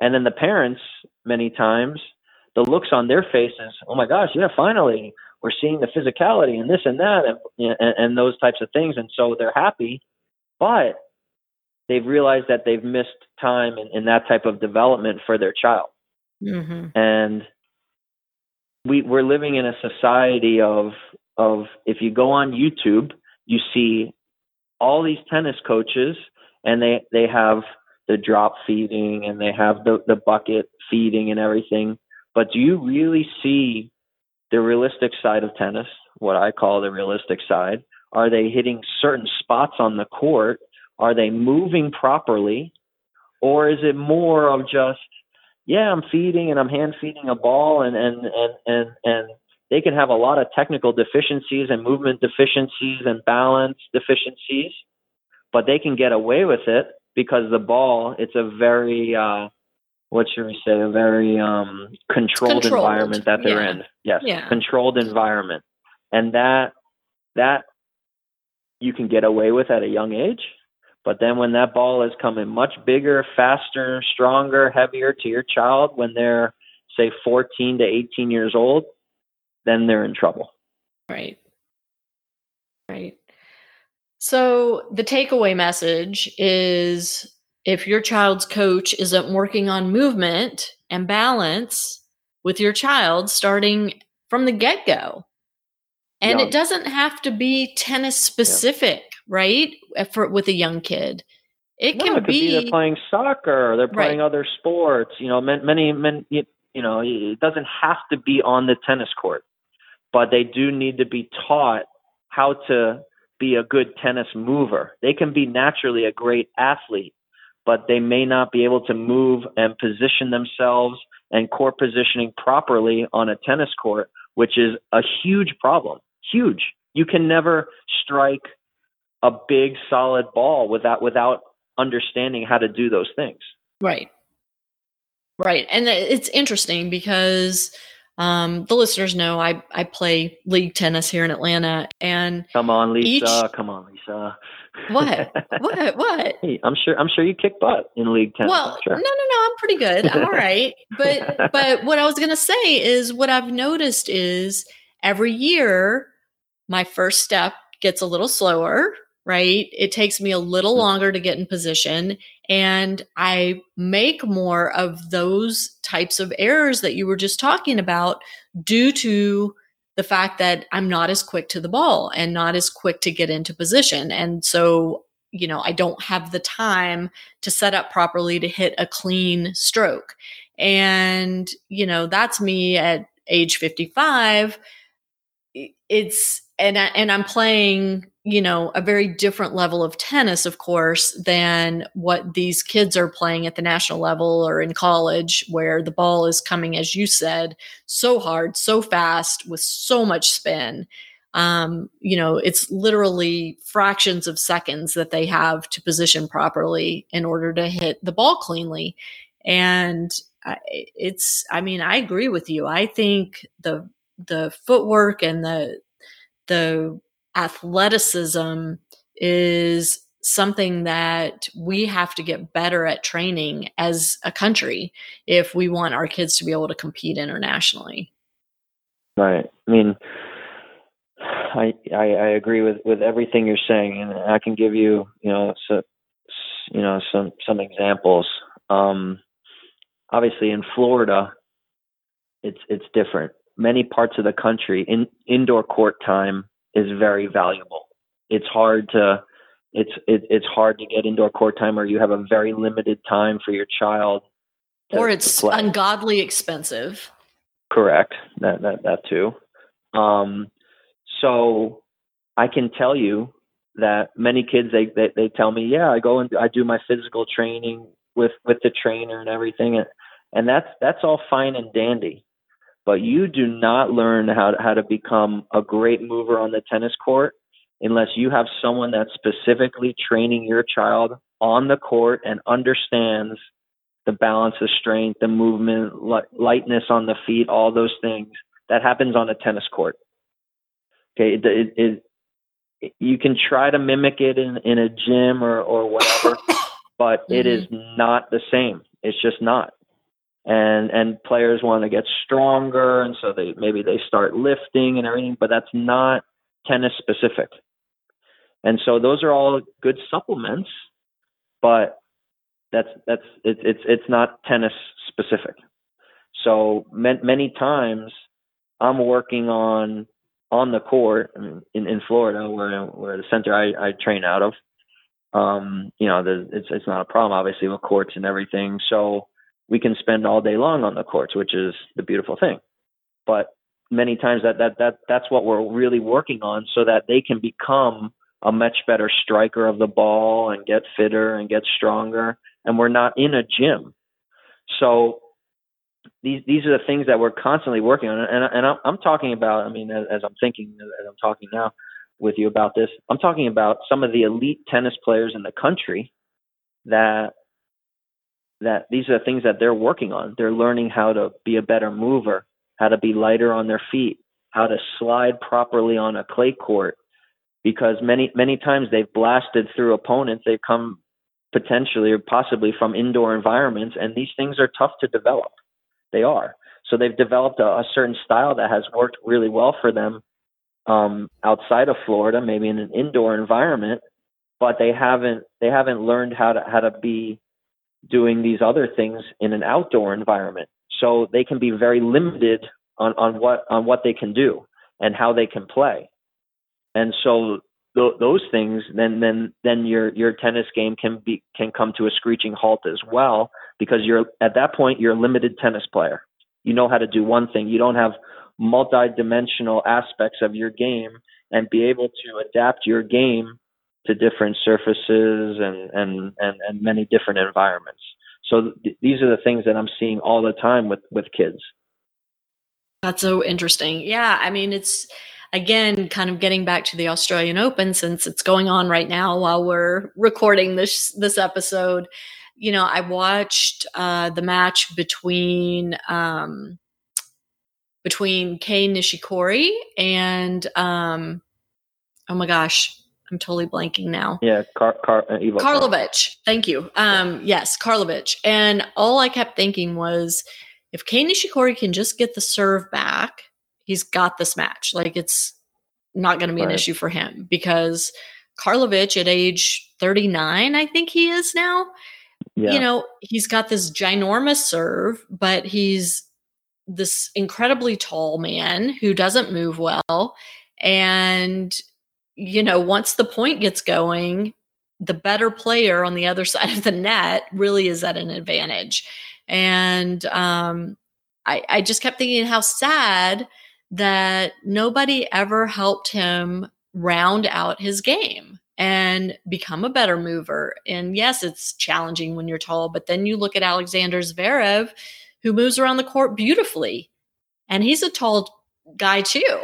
S4: And then the parents, many times, the looks on their faces, oh my gosh, yeah, finally, we're seeing the physicality and this and that and, and, and those types of things. And so they're happy, but they've realized that they've missed time in, in that type of development for their child.
S2: Mhm.
S4: And we, we're living in a society of, of if you go on YouTube, you see all these tennis coaches and they, they have the drop feeding and they have the, the bucket feeding and everything. But do you really see the realistic side of tennis, what I call the realistic side? Are they hitting certain spots on the court? Are they moving properly? or is it more of just yeah, I'm feeding and I'm hand feeding a ball and and and and and they can have a lot of technical deficiencies and movement deficiencies and balance deficiencies, but they can get away with it because the ball it's a very uh what should we say a very um controlled,
S2: Controlled,
S4: environment that they're
S2: yeah.
S4: in yes
S2: Yeah.
S4: controlled environment and that that you can get away with at a young age but then when that ball is coming much bigger faster stronger heavier to your child when they're say 14 to 18 years old then they're in trouble
S2: Right. Right. So the takeaway message is if your child's coach isn't working on movement and balance with your child starting from the get go, and
S4: Young.
S2: it doesn't have to be tennis specific, right? Eh, for with a young kid, it
S4: No,
S2: can
S4: it could be, they're playing soccer they're
S2: Right.
S4: playing other sports. You know, many, many, you know, it doesn't have to be on the tennis court, but they do need to be taught how to be a good tennis mover. They can be naturally a great athlete, but they may not be able to move and position themselves and core positioning properly on a tennis court, which is a huge problem. Huge. You can never strike a big solid ball without without understanding how to do those things.
S2: Right. Right. And it's interesting because um, the listeners know I, I play league tennis here in Atlanta. And
S4: Come on, Lisa.
S2: Each-
S4: Come on, Lisa.
S2: what? (laughs) what? What?
S4: Hey, I'm sure. I'm sure you kick butt in league tennis.
S2: Well,
S4: sure.
S2: no, no, no. I'm pretty good. I'm (laughs) all right. But (laughs) but what I was gonna say is what I've noticed is every year my first step gets a little slower, right? It takes me a little longer to get in position. And I make more of those types of errors that you were just talking about due to the fact that I'm not as quick to the ball and not as quick to get into position. And so, you know, I don't have the time to set up properly to hit a clean stroke. And, you know, that's me at age 55. It's, and, I, and I'm playing, you know, a very different level of tennis, of course, than what these kids are playing at the national level or in college, where the ball is coming, as you said, so hard, so fast, with so much spin. Um, you know, it's literally fractions of seconds that they have to position properly in order to hit the ball cleanly. And it's, I mean, I agree with you. I think the the footwork and the the athleticism is something that we have to get better at training as a country if we want our kids to be able to compete internationally.
S4: Right. I mean, I, I I agree with with everything you're saying, and I can give you you know so you know some some examples. Um, obviously, in Florida, it's it's different. Many parts of the country, in indoor court time is very valuable. It's hard to it's it, it's hard to get indoor court time, or you have a very limited time for your child. to-
S2: or it's ungodly expensive.
S4: Correct. That that that too. Um, so I can tell you that many kids they, they they tell me, yeah, I go and I do my physical training with with the trainer and everything, and and that's that's all fine and dandy. But you do not learn how to, how to become a great mover on the tennis court unless you have someone that's specifically training your child on the court and understands the balance, the strength, the movement, li- lightness on the feet, all those things. That happens on a tennis court. Okay, it, it, it, you can try to mimic it in in a gym or or whatever, (coughs) but it is mm-hmm. not the same. It's just not. And and players want to get stronger, and so they maybe they start lifting and everything, but that's not tennis specific. And so those are all good supplements, but that's that's it's it's it's not tennis specific. So ma- many times I'm working on on the court in in Florida where where the center I, I train out of. Um, you know, the, it's it's not a problem obviously with courts and everything. So we can spend all day long on the courts, which is the beautiful thing. But many times that that that that's what we're really working on so that they can become a much better striker of the ball and get fitter and get stronger and we're not in a gym. So these these are the things that we're constantly working on, and and I'm, I'm talking about. I mean, as, as I'm thinking, as I'm talking now with you about this, I'm talking about some of the elite tennis players in the country that that these are the things that they're working on. They're learning how to be a better mover, how to be lighter on their feet, how to slide properly on a clay court. Because many many times they've blasted through opponents, they've come potentially or possibly from indoor environments, and these things are tough to develop. They are. So they've developed a, a certain style that has worked really well for them um, outside of Florida, maybe in an indoor environment, but they haven't they haven't learned how to how to be doing these other things in an outdoor environment. So they can be very limited on, on what on what they can do and how they can play. And so th- those things, then then then your your tennis game can be can come to a screeching halt as well because you're at that point you're a limited tennis player. You know how to do one thing. You don't have multi-dimensional aspects of your game and be able to adapt your game to different surfaces and and and, and many different environments. So th- these are the things that I'm seeing all the time with with kids.
S2: That's so interesting. Yeah, I mean it's again kind of getting back to the Australian Open since it's going on right now while we're recording this this episode. You know, I watched uh, the match between um, between Kei Nishikori and um, oh my gosh, I'm totally blanking now.
S4: Yeah, Car- Car- uh, Ivo
S2: Karlovic. Thank you. Um, yes, Karlovic. And all I kept thinking was, if Kei Nishikori can just get the serve back, he's got this match. Like it's not going to be an issue for him because Karlovic at age 39, I think he is now.
S4: Yeah.
S2: You know, he's got this ginormous serve, but he's this incredibly tall man who doesn't move well. And, you know, once the point gets going, the better player on the other (laughs) side of the net really is at an advantage. And um, I, I just kept thinking how sad that nobody ever helped him round out his game and become a better mover. And yes, it's challenging when you're tall, but then you look at Alexander Zverev, who moves around the court beautifully, and he's a tall guy too.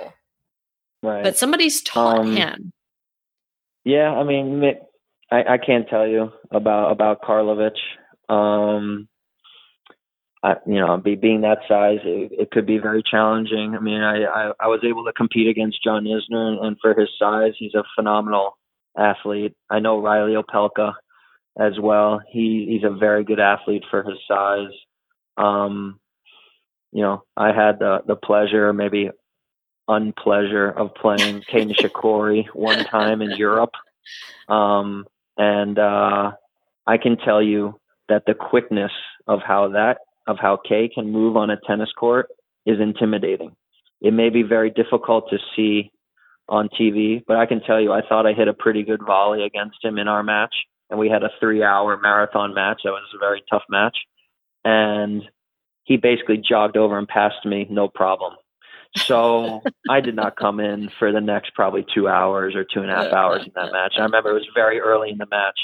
S4: Right.
S2: But somebody's taught
S4: Um,
S2: him.
S4: Yeah, I mean, I, I can't tell you about about Karlovic. Um, I, you know, be, being that size, it, it could be very challenging. I mean, I, I, I was able to compete against John Isner, and, and for his size, he's a phenomenal athlete. I know Reilly Opelka as well. He he's a very good athlete for his size. Um, you know, I had the the pleasure, maybe unpleasure, of playing Kei Nishikori one time in Europe, um, and uh, I can tell you that the quickness of how that of how Kei can move on a tennis court is intimidating. It may be very difficult to see on TV, but I can tell you, I thought I hit a pretty good volley against him in our match, and we had a three-hour marathon match. That was a very tough match, and he basically jogged over and passed me, no problem. So I did not come in for the next probably two hours or two and a half hours in that match. I remember it was very early in the match,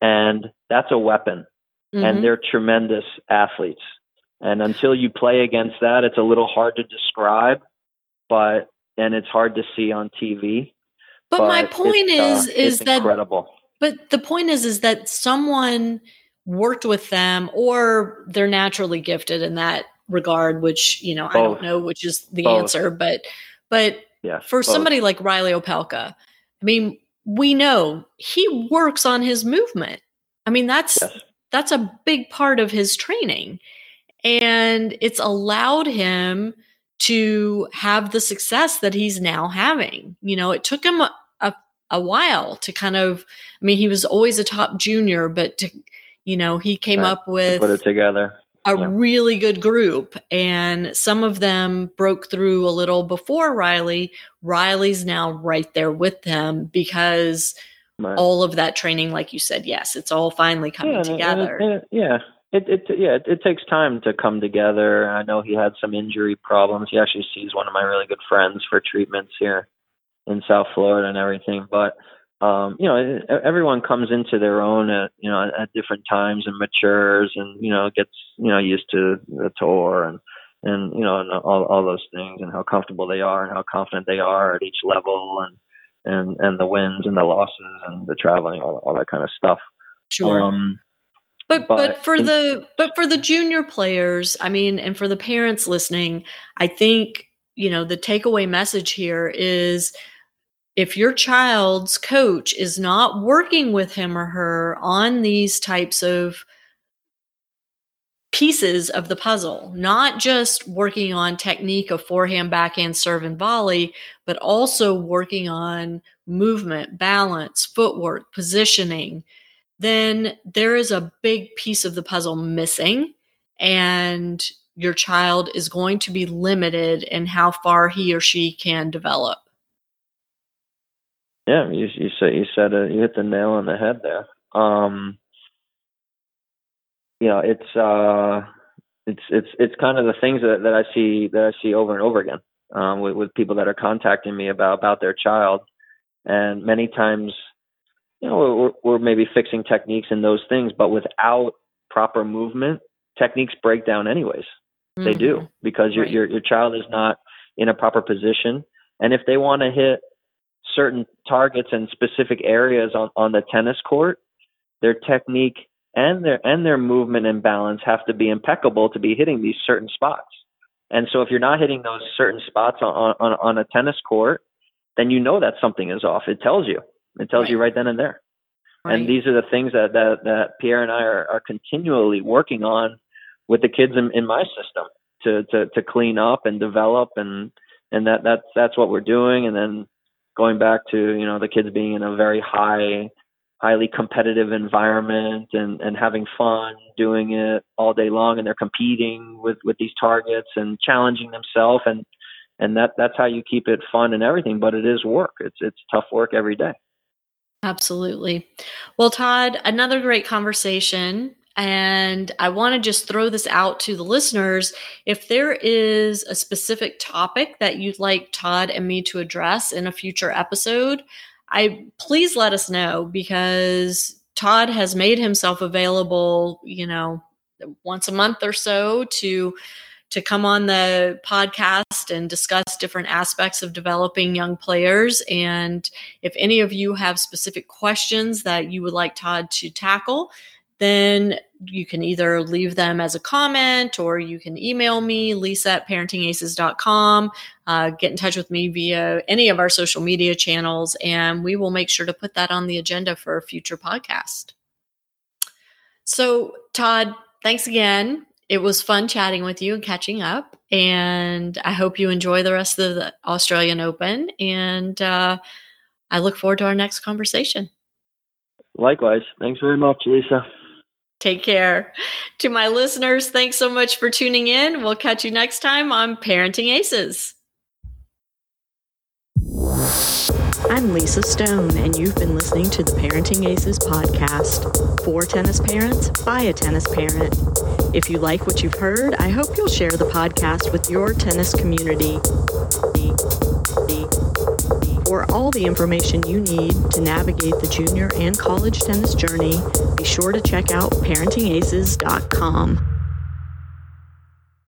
S4: and that's a weapon
S2: Mhm.
S4: and they're tremendous athletes. And until you play against that, it's a little hard to describe, but and it's hard to see on TV.
S2: but, my point is
S4: uh,
S2: is that
S4: incredible.
S2: But the point is, is that someone worked with them, or they're naturally gifted in that regard. Which you know, I don't know which is the
S4: Both.
S2: answer, but but
S4: Yeah,
S2: for
S4: both.
S2: somebody like Reilly Opelka, I mean, we know he works on his movement. I mean, that's
S4: Yes.
S2: that's a big part of his training, and it's allowed him to have the success that he's now having. You know, it took him a, a, a while to kind of, I mean, he was always a top junior, but to, you know, he came
S4: Right.
S2: up with
S4: put it together.
S2: A
S4: yeah.
S2: really good group and some of them broke through a little before Reilly. Reilly's now right there with them because
S4: Right.
S2: all of that training, like you said, yes, it's all finally coming
S4: and it- and it-
S2: together.
S4: and it- yeah, it, it yeah it, it takes time to come together. I know he had some injury problems. He actually sees one of my really good friends for treatments here in South Florida and everything. But um, you know, everyone comes into their own at you know at different times and matures and you know gets you know used to the tour and and you know and all all those things and how comfortable they are and how confident they are at each level and and and the wins and the losses and the traveling all all that kind of stuff.
S2: Sure. Um, but, but, but for the but for the junior players, I mean, and for the parents listening, I think you know the takeaway message here is if your child's coach is not working with him or her on these types of pieces of the puzzle, not just working on technique of forehand, backhand, serve, and volley, but also working on movement, balance, footwork, positioning, then there is a big piece of the puzzle missing. And your child is going to be limited in how far he or she can develop.
S4: Yeah, you you said you said it, you hit the nail on the head there. Um, you know, it's uh, it's it's it's kind of the things that, that I see that I see over and over again um, with, with people that are contacting me about about their child, and many times, you know, we're, we're maybe fixing techniques and those things, but without proper movement, techniques break down anyways. Mm-hmm. They do mm-hmm. because your, right. your your child is not in a proper position, and if they want to hit certain targets and specific areas on, on the tennis court, their technique and their and their movement and balance have to be impeccable to be hitting these certain spots. And so if you're not hitting those certain spots on on, on a tennis court, then you know that something is off. It tells you. It tells right. you right then and there. Right. And these are the things that, that, that Pierre and I are, are continually working on with the kids in, in my system to, to, to clean up and develop and, and that, that's, that's what we're doing. And then going back to you know the kids being in a very high highly competitive environment and and having fun doing it all day long and they're competing with with these targets and challenging themselves and and that that's how you keep it fun and everything but it is work. It's it's tough work every day.
S2: Absolutely. Well todd another great conversation and I want to just throw this out to the listeners. If there is a specific topic that you'd like Todd and me to address in a future episode, I please let us know because Todd has made himself available, you know, once a month or so to to come on the podcast and discuss different aspects of developing young players. And if any of you have specific questions that you would like Todd to tackle, then you can either leave them as a comment or you can email me, lisa at parentingaces.com. Uh, get in touch with me via any of our social media channels, and we will make sure to put that on the agenda for a future podcast. So, Todd, thanks again. It was fun chatting with you and catching up. And I hope you enjoy the rest of the Australian Open. And uh, I look forward to our next conversation.
S4: Likewise. Thanks very much, Lisa.
S2: Take care. To my listeners, thanks so much for tuning in. We'll catch you next time on Parenting Aces.
S5: I'm Lisa Stone, and you've been listening to the Parenting Aces podcast. For tennis parents, by a tennis parent. If you like what you've heard, I hope you'll share the podcast with your tennis community. For all the information you need to navigate the junior and college tennis journey, be sure to check out parentingaces.com.